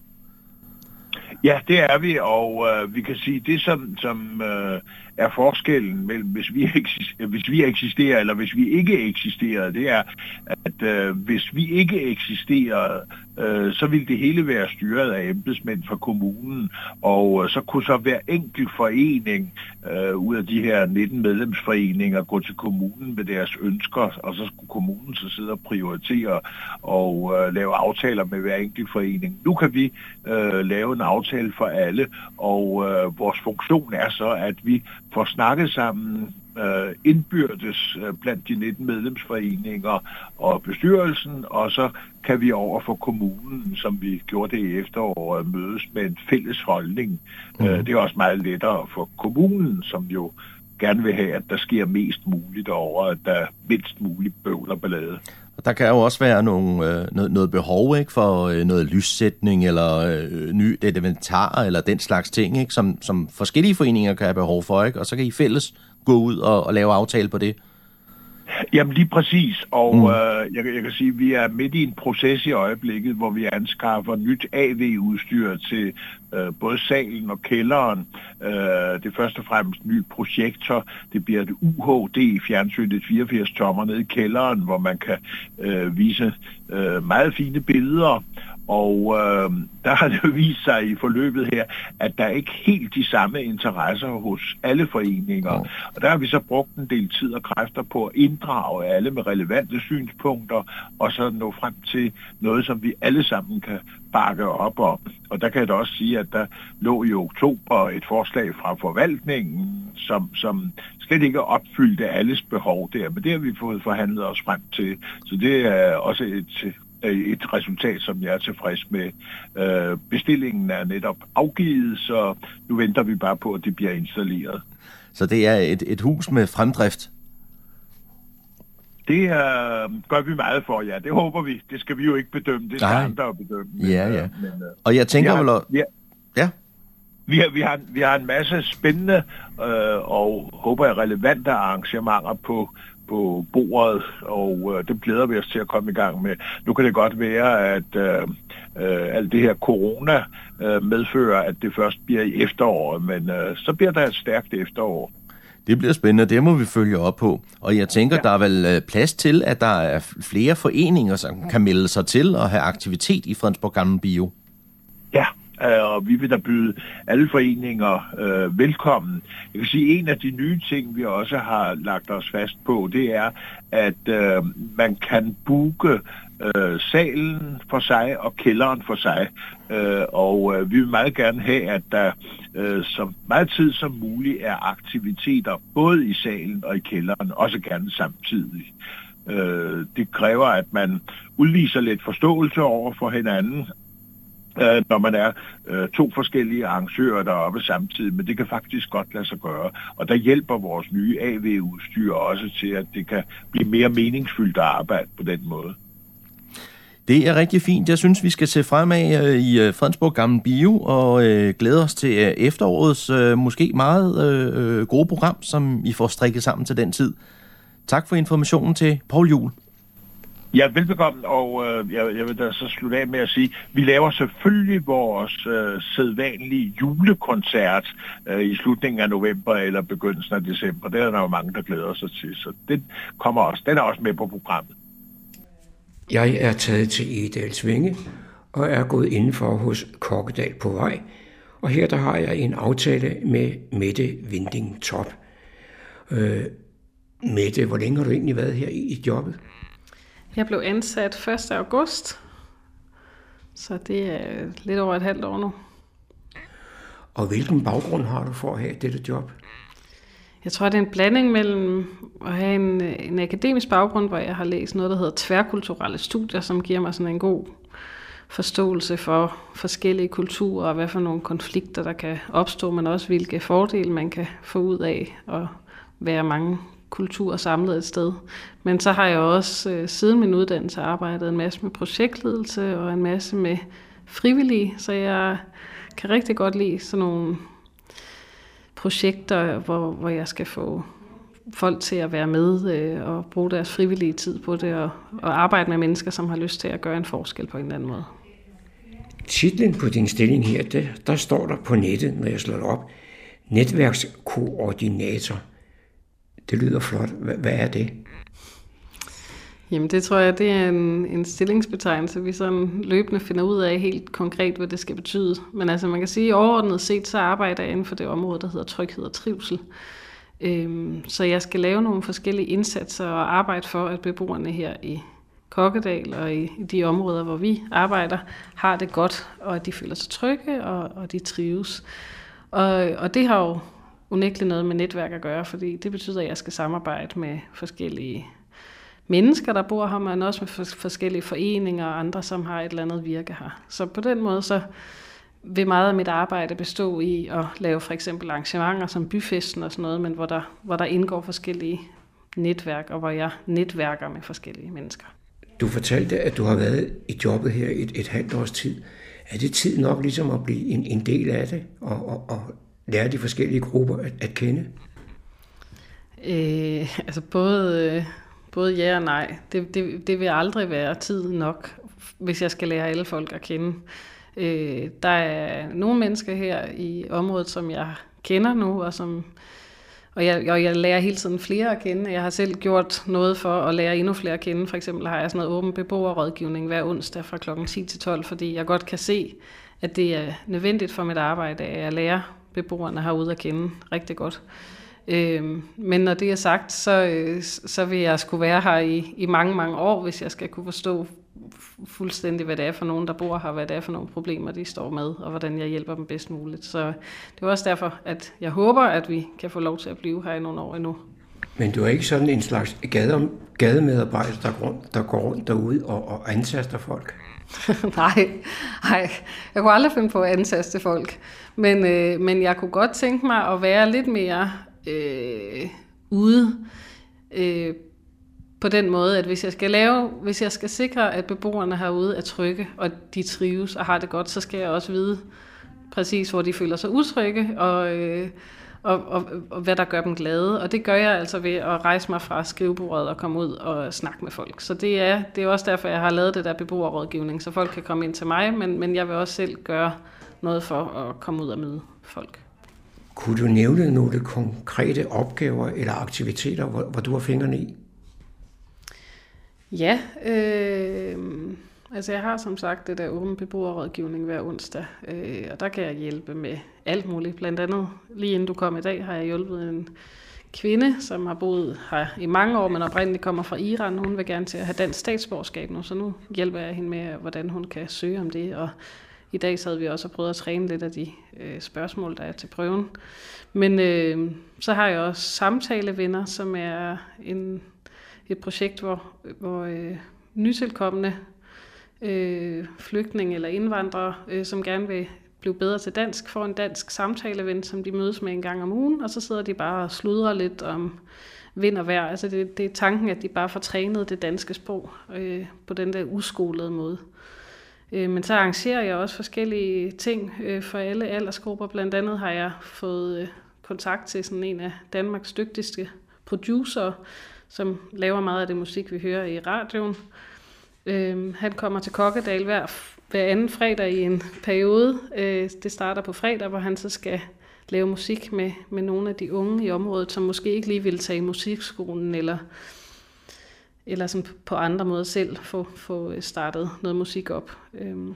Ja, det er vi, og øh, vi kan sige, det som, som øh, er forskellen mellem, hvis vi, eksisterer, hvis vi eksisterer eller hvis vi ikke eksisterer, det er, at øh, hvis vi ikke eksisterer, øh, så ville det hele være styret af embedsmænd fra kommunen, og øh, så kunne så hver enkelt forening øh, ud af de her 19 medlemsforeninger gå til kommunen med deres ønsker, og så skulle kommunen så sidde og prioritere og øh, lave aftaler med hver enkelt forening. Nu kan vi øh, lave en aftale for alle, og øh, vores funktion er så, at vi får snakket sammen øh, indbyrdes øh, blandt de 19 medlemsforeninger og bestyrelsen, og så kan vi over for kommunen, som vi gjorde det i efteråret, mødes med en fælles holdning. Mm. Øh, det er også meget lettere for kommunen, som jo gerne vil have, at der sker mest muligt over, at der er mindst muligt bøvl og ballade. Og der kan jo også være nogle, øh, noget, noget behov ikke, for øh, noget lyssætning eller øh, ny inventar eller den slags ting, ikke, som, som forskellige foreninger kan have behov for. Ikke? Og så kan I fælles gå ud og, og lave aftale på det. Jamen lige præcis, og mm. øh, jeg, jeg kan sige, at vi er midt i en proces i øjeblikket, hvor vi anskaffer nyt AV-udstyr til øh, både salen og kælderen. Øh, det er først og fremmest ny projektor. Det bliver et UHD-fjernsyn, et 84 tommer nede i kælderen, hvor man kan øh, vise øh, meget fine billeder og øh, der har det jo vist sig i forløbet her, at der er ikke helt de samme interesser hos alle foreninger. Oh. Og der har vi så brugt en del tid og kræfter på at inddrage alle med relevante synspunkter, og så nå frem til noget, som vi alle sammen kan bakke op om. Og der kan jeg da også sige, at der lå i oktober et forslag fra forvaltningen, som, som slet ikke opfyldte alles behov der, men det har vi fået forhandlet os frem til. Så det er også et et resultat, som jeg er tilfreds med. Øh, bestillingen er netop afgivet, så nu venter vi bare på, at det bliver installeret. Så det er et, et hus med fremdrift? Det uh, gør vi meget for, ja. Det håber vi. Det skal vi jo ikke bedømme. Det skal Nej. andre bedømme. Men, ja, ja. Men, uh, og jeg tænker vel... Ja. ja. Vi har, vi, har, vi har en masse spændende øh, og håber jeg relevante arrangementer på på bordet, og øh, det glæder vi os til at komme i gang med. Nu kan det godt være, at øh, øh, alt det her corona øh, medfører, at det først bliver i efteråret, men øh, så bliver der et stærkt efterår. Det bliver spændende, det må vi følge op på. Og jeg tænker, ja. der er vel øh, plads til, at der er flere foreninger, som kan melde sig til og have aktivitet i Fredensborg Gamle Bio. Ja, Øh, og vi vil da byde alle foreninger øh, velkommen. Jeg kan sige, at en af de nye ting, vi også har lagt os fast på, det er, at øh, man kan booke øh, salen for sig og kælderen for sig. Øh, og øh, vi vil meget gerne have, at der øh, så meget tid som muligt er aktiviteter både i salen og i kælderen, også gerne samtidig. Øh, det kræver, at man udviser lidt forståelse over for hinanden, øh, når man er øh, to forskellige arrangører deroppe samtidig, men det kan faktisk godt lade sig gøre. Og der hjælper vores nye AV-udstyr også til, at det kan blive mere meningsfyldt at arbejde på den måde. Det er rigtig fint. Jeg synes, vi skal se fremad øh, i øh, Fredensborg Gamle Bio og øh, glæde os til øh, efterårets øh, måske meget øh, gode program, som I får strikket sammen til den tid. Tak for informationen til Paul Jul. Ja, velbekomme, og øh, jeg, jeg vil da så slutte af med at sige, vi laver selvfølgelig vores øh, sædvanlige julekoncert øh, i slutningen af november eller begyndelsen af december. Det er der jo mange, der glæder sig til, så det kommer også, den er også med på programmet. Jeg er taget til Edalsvinge og er gået indenfor hos Kokkedal på vej, og her der har jeg en aftale med Mette Vinding Top. Øh, Mette, hvor længe har du egentlig været her i jobbet? Jeg blev ansat 1. august, så det er lidt over et halvt år nu. Og hvilken baggrund har du for at have dette job? Jeg tror, det er en blanding mellem at have en, en akademisk baggrund, hvor jeg har læst noget, der hedder tværkulturelle studier, som giver mig sådan en god forståelse for forskellige kulturer, og hvad for nogle konflikter, der kan opstå, men også hvilke fordele man kan få ud af at være mange kultur samlet et sted. Men så har jeg også øh, siden min uddannelse arbejdet en masse med projektledelse og en masse med frivillige, så jeg kan rigtig godt lide sådan nogle projekter, hvor, hvor jeg skal få folk til at være med øh, og bruge deres frivillige tid på det og, og arbejde med mennesker, som har lyst til at gøre en forskel på en eller anden måde. Titlen på din stilling her, der, der står der på nettet, når jeg slår det op, netværkskoordinator. Det lyder flot. Hvad, hvad er det? Jamen det tror jeg, det er en, en stillingsbetegnelse, vi sådan løbende finder ud af helt konkret, hvad det skal betyde. Men altså man kan sige, at overordnet set, så arbejder jeg inden for det område, der hedder tryghed og trivsel. Øhm, så jeg skal lave nogle forskellige indsatser og arbejde for, at beboerne her i Kokkedal og i, i de områder, hvor vi arbejder, har det godt, og at de føler sig trygge, og, og de trives. Og, og det har jo unægteligt noget med netværk at gøre, fordi det betyder, at jeg skal samarbejde med forskellige mennesker, der bor her, men også med forskellige foreninger og andre, som har et eller andet virke her. Så på den måde, så vil meget af mit arbejde bestå i at lave for eksempel arrangementer som byfesten og sådan noget, men hvor der, hvor der indgår forskellige netværk, og hvor jeg netværker med forskellige mennesker. Du fortalte, at du har været i jobbet her et, et halvt års tid. Er det tid nok ligesom at blive en, en del af det, og, og, og lære de forskellige grupper at, at kende? Øh, altså både, øh, Både ja og nej. Det, det, det vil aldrig være tid nok, hvis jeg skal lære alle folk at kende. Øh, der er nogle mennesker her i området, som jeg kender nu, og som og jeg, og jeg lærer hele tiden flere at kende. Jeg har selv gjort noget for at lære endnu flere at kende. For eksempel har jeg sådan noget åben beboerrådgivning hver onsdag fra kl. 10 til 12, fordi jeg godt kan se, at det er nødvendigt for mit arbejde, at jeg lærer beboerne herude at kende rigtig godt. Øh, men når det er sagt, så, øh, så vil jeg skulle være her i, i mange, mange år, hvis jeg skal kunne forstå fuldstændig, hvad det er for nogen, der bor her, hvad det er for nogle problemer, de står med, og hvordan jeg hjælper dem bedst muligt. Så det er også derfor, at jeg håber, at vi kan få lov til at blive her i nogle år endnu. Men du er ikke sådan en slags gade, gademedarbejder, der går, der går rundt derude og, og antaster folk? nej, nej, jeg kunne aldrig finde på at antaste folk. Men, øh, men jeg kunne godt tænke mig at være lidt mere øh, ude øh, på den måde, at hvis jeg skal lave, hvis jeg skal sikre, at beboerne herude er trygge, og de trives og har det godt, så skal jeg også vide præcis, hvor de føler sig utrygge, og, øh, og, og, og hvad der gør dem glade. Og det gør jeg altså ved at rejse mig fra skrivebordet og komme ud og snakke med folk. Så det er, det er også derfor, jeg har lavet det der beboerrådgivning, så folk kan komme ind til mig, men, men jeg vil også selv gøre noget for at komme ud og møde folk. Kunne du nævne nogle konkrete opgaver eller aktiviteter, hvor, hvor du har fingrene i? Ja, øh, altså jeg har som sagt det der åben beboerrådgivning hver onsdag, øh, og der kan jeg hjælpe med alt muligt. Blandt andet, lige inden du kom i dag, har jeg hjulpet en kvinde, som har boet her i mange år, men oprindeligt kommer fra Iran. Hun vil gerne til at have dansk statsborgerskab nu, så nu hjælper jeg hende med, hvordan hun kan søge om det. Og i dag så vi også prøvet at træne lidt af de øh, spørgsmål, der er til prøven. Men øh, så har jeg også samtalevenner, som er en et projekt, hvor, hvor øh, nytilkommende øh, flygtninge eller indvandrere, øh, som gerne vil blive bedre til dansk, får en dansk samtaleven, som de mødes med en gang om ugen, og så sidder de bare og sludrer lidt om vind og vejr. Altså det, det er tanken, at de bare får trænet det danske sprog øh, på den der uskolede måde. Øh, men så arrangerer jeg også forskellige ting øh, for alle aldersgrupper. Blandt andet har jeg fået øh, kontakt til sådan en af Danmarks dygtigste producer, som laver meget af det musik, vi hører i radioen. Øh, han kommer til Kokkedal hver, hver anden fredag i en periode. Øh, det starter på fredag, hvor han så skal lave musik med, med nogle af de unge i området, som måske ikke lige vil tage i musikskolen, eller, eller sådan på andre måder selv få, få øh, startet noget musik op. Øhm,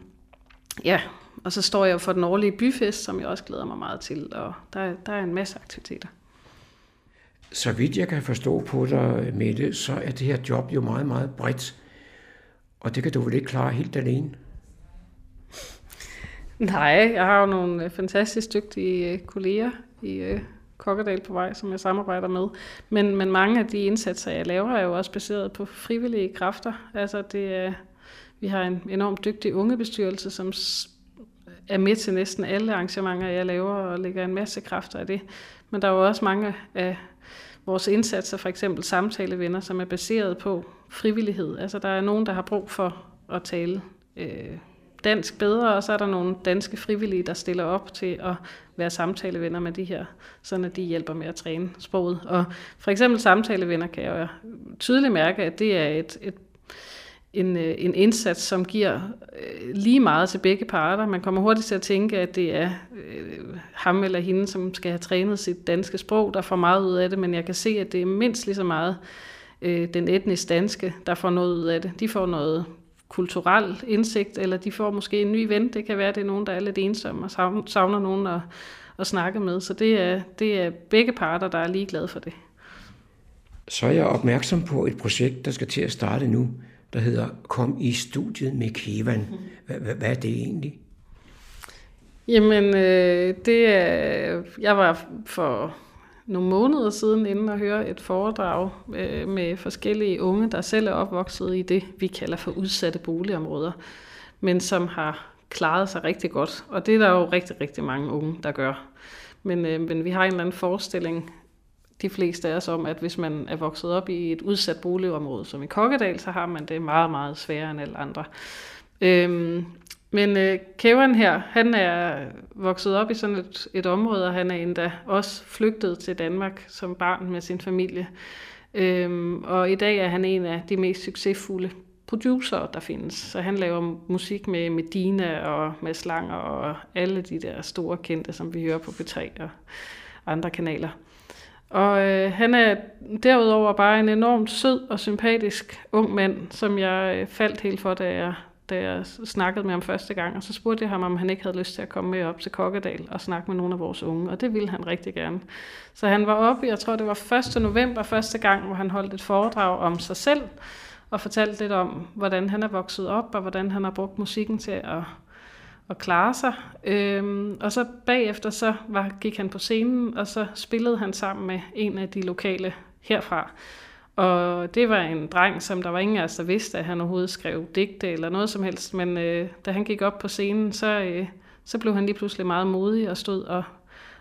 ja, og så står jeg for den årlige byfest, som jeg også glæder mig meget til, og der, der er en masse aktiviteter. Så vidt jeg kan forstå på dig, Mette, så er det her job jo meget, meget bredt. Og det kan du vel ikke klare helt alene? Nej, jeg har jo nogle øh, fantastisk dygtige øh, kolleger i øh, Kokkedal på vej, som jeg samarbejder med. Men, men mange af de indsatser, jeg laver, er jo også baseret på frivillige kræfter. Altså det er, vi har en enormt dygtig ungebestyrelse, som er med til næsten alle arrangementer, jeg laver, og lægger en masse kræfter af det. Men der er jo også mange af vores indsatser, for eksempel samtalevenner, som er baseret på frivillighed. Altså der er nogen, der har brug for at tale øh, dansk bedre, og så er der nogle danske frivillige, der stiller op til at være samtalevenner med de her, sådan at de hjælper med at træne sproget. Og for eksempel samtalevenner kan jeg tydeligt mærke, at det er et, et en, øh, en indsats, som giver øh, lige meget til begge parter. Man kommer hurtigt til at tænke, at det er øh, ham eller hende, som skal have trænet sit danske sprog, der får meget ud af det, men jeg kan se, at det er mindst lige så meget øh, den etnisk danske, der får noget ud af det. De får noget kulturel indsigt, eller de får måske en ny ven. Det kan være, at det er nogen, der er lidt ensomme og savner nogen at, at snakke med. Så det er, det er begge parter, der er lige glade for det. Så er jeg opmærksom på et projekt, der skal til at starte nu der hedder Kom i studiet med Kevan. Hvad, hvad, hvad er det egentlig? Jamen, øh, det er, jeg var for nogle måneder siden inden at høre et foredrag øh, med forskellige unge, der selv er opvokset i det, vi kalder for udsatte boligområder, men som har klaret sig rigtig godt. Og det er der jo rigtig, rigtig mange unge, der gør. Men, øh, men vi har en eller anden forestilling de fleste af os om, at hvis man er vokset op i et udsat boligområde, som i Kokkedal, så har man det meget, meget sværere end alle andre. Øhm, men øh, Kevin her, han er vokset op i sådan et, et område, og han er endda også flygtet til Danmark som barn med sin familie. Øhm, og i dag er han en af de mest succesfulde producer, der findes. Så han laver musik med Medina og med Slanger og alle de der store kendte, som vi hører på P3 og andre kanaler. Og øh, han er derudover bare en enormt sød og sympatisk ung mand, som jeg øh, faldt helt for, da jeg, da jeg snakkede med ham første gang. Og så spurgte jeg ham, om han ikke havde lyst til at komme med op til Kokkedal og snakke med nogle af vores unge. Og det ville han rigtig gerne. Så han var oppe, jeg tror det var 1. november, første gang, hvor han holdt et foredrag om sig selv og fortalte lidt om, hvordan han er vokset op, og hvordan han har brugt musikken til at, at klare sig. Øhm, og så bagefter så var, gik han på scenen, og så spillede han sammen med en af de lokale herfra. Og det var en dreng, som der var ingen af os, der vidste, at han overhovedet skrev digte eller noget som helst. Men øh, da han gik op på scenen, så, øh, så blev han lige pludselig meget modig og stod og,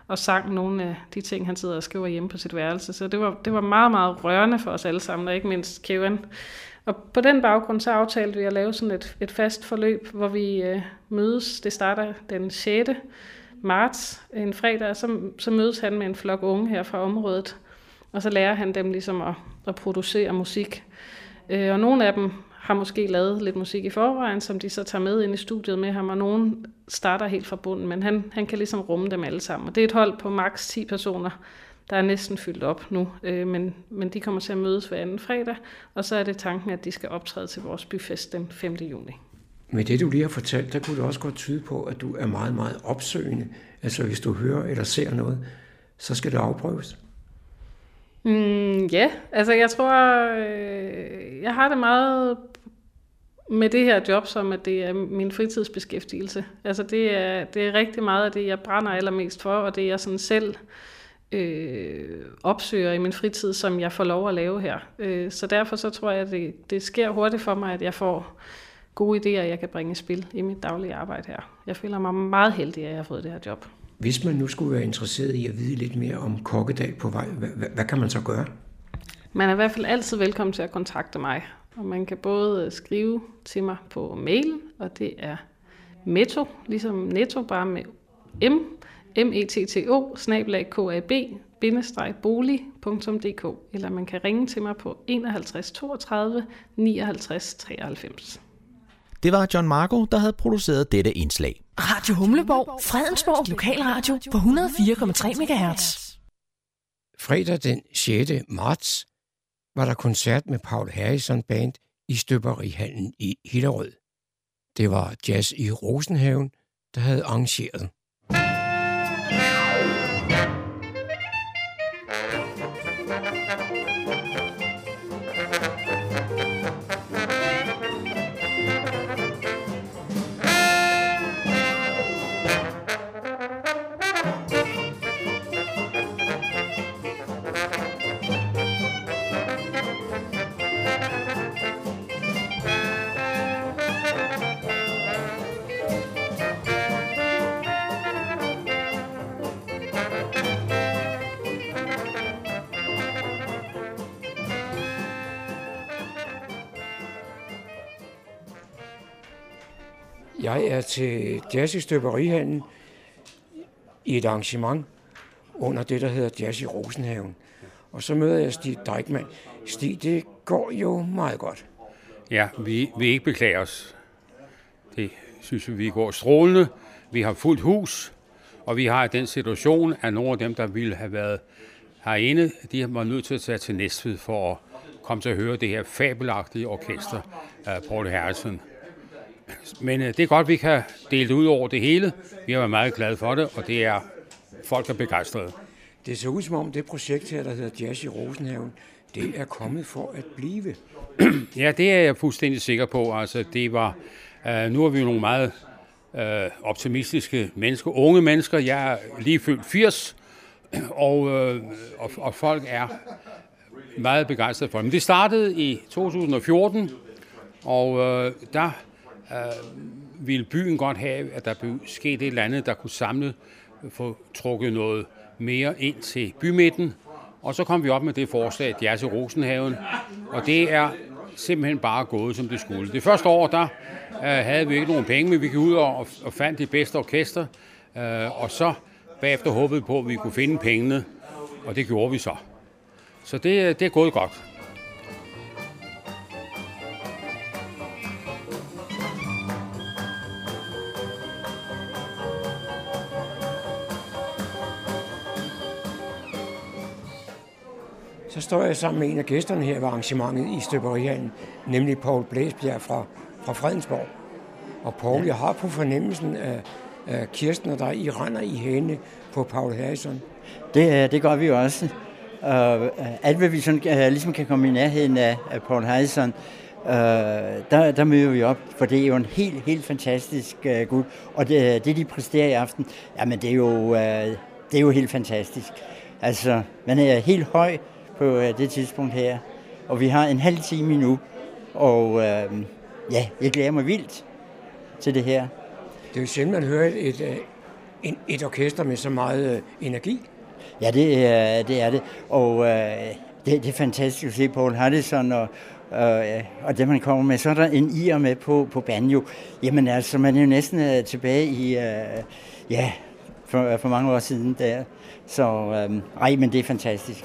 og sang nogle af de ting, han sidder og skriver hjemme på sit værelse. Så det var, det var meget, meget rørende for os alle sammen, og ikke mindst Kevin. Og på den baggrund så aftalte vi at lave sådan et, et fast forløb, hvor vi øh, mødes. Det starter den 6. marts, en fredag, og så, så mødes han med en flok unge her fra området. Og så lærer han dem ligesom at, at producere musik. Øh, og nogle af dem har måske lavet lidt musik i forvejen, som de så tager med ind i studiet med ham, og nogen starter helt fra bunden, men han, han kan ligesom rumme dem alle sammen. Og det er et hold på maks 10 personer, der er næsten fyldt op nu, øh, men, men de kommer til at mødes hver anden fredag, og så er det tanken, at de skal optræde til vores byfest den 5. juni. Med det, du lige har fortalt, der kunne det også godt tyde på, at du er meget, meget opsøgende. Altså hvis du hører eller ser noget, så skal det afprøves. Mm, ja, altså jeg tror, øh, jeg har det meget med det her job, som at det er min fritidsbeskæftigelse. Altså det er, det er rigtig meget af det, jeg brænder allermest for, og det jeg sådan selv øh, opsøger i min fritid, som jeg får lov at lave her. Øh, så derfor så tror jeg, at det, det sker hurtigt for mig, at jeg får gode idéer, jeg kan bringe i spil i mit daglige arbejde her. Jeg føler mig meget heldig, at jeg har fået det her job. Hvis man nu skulle være interesseret i at vide lidt mere om Kokkedal på vej, hvad, hvad, hvad kan man så gøre? Man er i hvert fald altid velkommen til at kontakte mig. Og man kan både øh, skrive til mig på mail, og det er metto, ligesom netto, bare med m, m e t t o snablag k a b bolig.dk, eller man kan ringe til mig på 51 32 59 93. Det var John Marco, der havde produceret dette indslag. Radio Humleborg, Fredensborg Lokalradio på 104,3 MHz. Fredag den 6. marts var der koncert med Paul Harrison Band i Støberihallen i Hillerød. Det var Jazz i Rosenhaven, der havde arrangeret. Til Jazz i Støberihallen i et arrangement under det, der hedder Jazz i Rosenhaven. Og så møder jeg Stig Dijkman. Stig, det går jo meget godt. Ja, vi vi ikke beklager os. Det synes vi, vi går strålende. Vi har fuldt hus, og vi har den situation, at nogle af dem, der ville have været herinde, de var nødt til at tage til Næstved for at komme til at høre det her fabelagtige orkester af Paul Harrison. Men øh, det er godt, vi kan dele det ud over det hele. Vi har været meget glade for det, og det er folk er begejstrede. Det ser ud som om det projekt her, der hedder Jazz i Rosenhaven, det er kommet for at blive. ja, det er jeg fuldstændig sikker på. Altså, det var, øh, nu er vi nogle meget øh, optimistiske mennesker, unge mennesker. Jeg er lige fyldt 80, og, øh, og, og folk er meget begejstrede for det. Men det startede i 2014, og øh, der øh, ville byen godt have, at der blev sket et eller andet, der kunne samle, få trukket noget mere ind til bymidten. Og så kom vi op med det forslag, Jazz til Rosenhaven, og det er simpelthen bare gået, som det skulle. Det første år, der øh, havde vi ikke nogen penge, men vi gik ud og, og fandt de bedste orkester, øh, og så bagefter håbede på, at vi kunne finde pengene, og det gjorde vi så. Så det, øh, det er gået godt. Så står jeg sammen med en af gæsterne her ved arrangementet i Støberihallen, nemlig Paul Blæsbjerg fra, fra Fredensborg. Og Paul, ja. jeg har på fornemmelsen af, af Kirsten og dig, I render i hende på Paul Harrison. Det, det gør vi også. Uh, alt hvad vi sådan, uh, ligesom kan komme i nærheden af, Paul Harrison, uh, der, der møder vi op, for det er jo en helt, helt fantastisk uh, gud. Og det, det, de præsterer i aften, jamen det er jo, uh, det er jo helt fantastisk. Altså, man er helt høj på uh, det tidspunkt her, og vi har en halv time nu, og uh, ja, jeg glæder mig vildt til det her. Det er jo sjældent, man hører et, et, et, et orkester med så meget uh, energi. Ja, det er det. Er det. Og uh, det, det er fantastisk at se Paul Hardison og, uh, og det, man kommer med. Så er der en ir med på, på banjo. Jamen altså, man er jo næsten tilbage i, uh, ja, for, for mange år siden der. Så uh, ej, men det er fantastisk.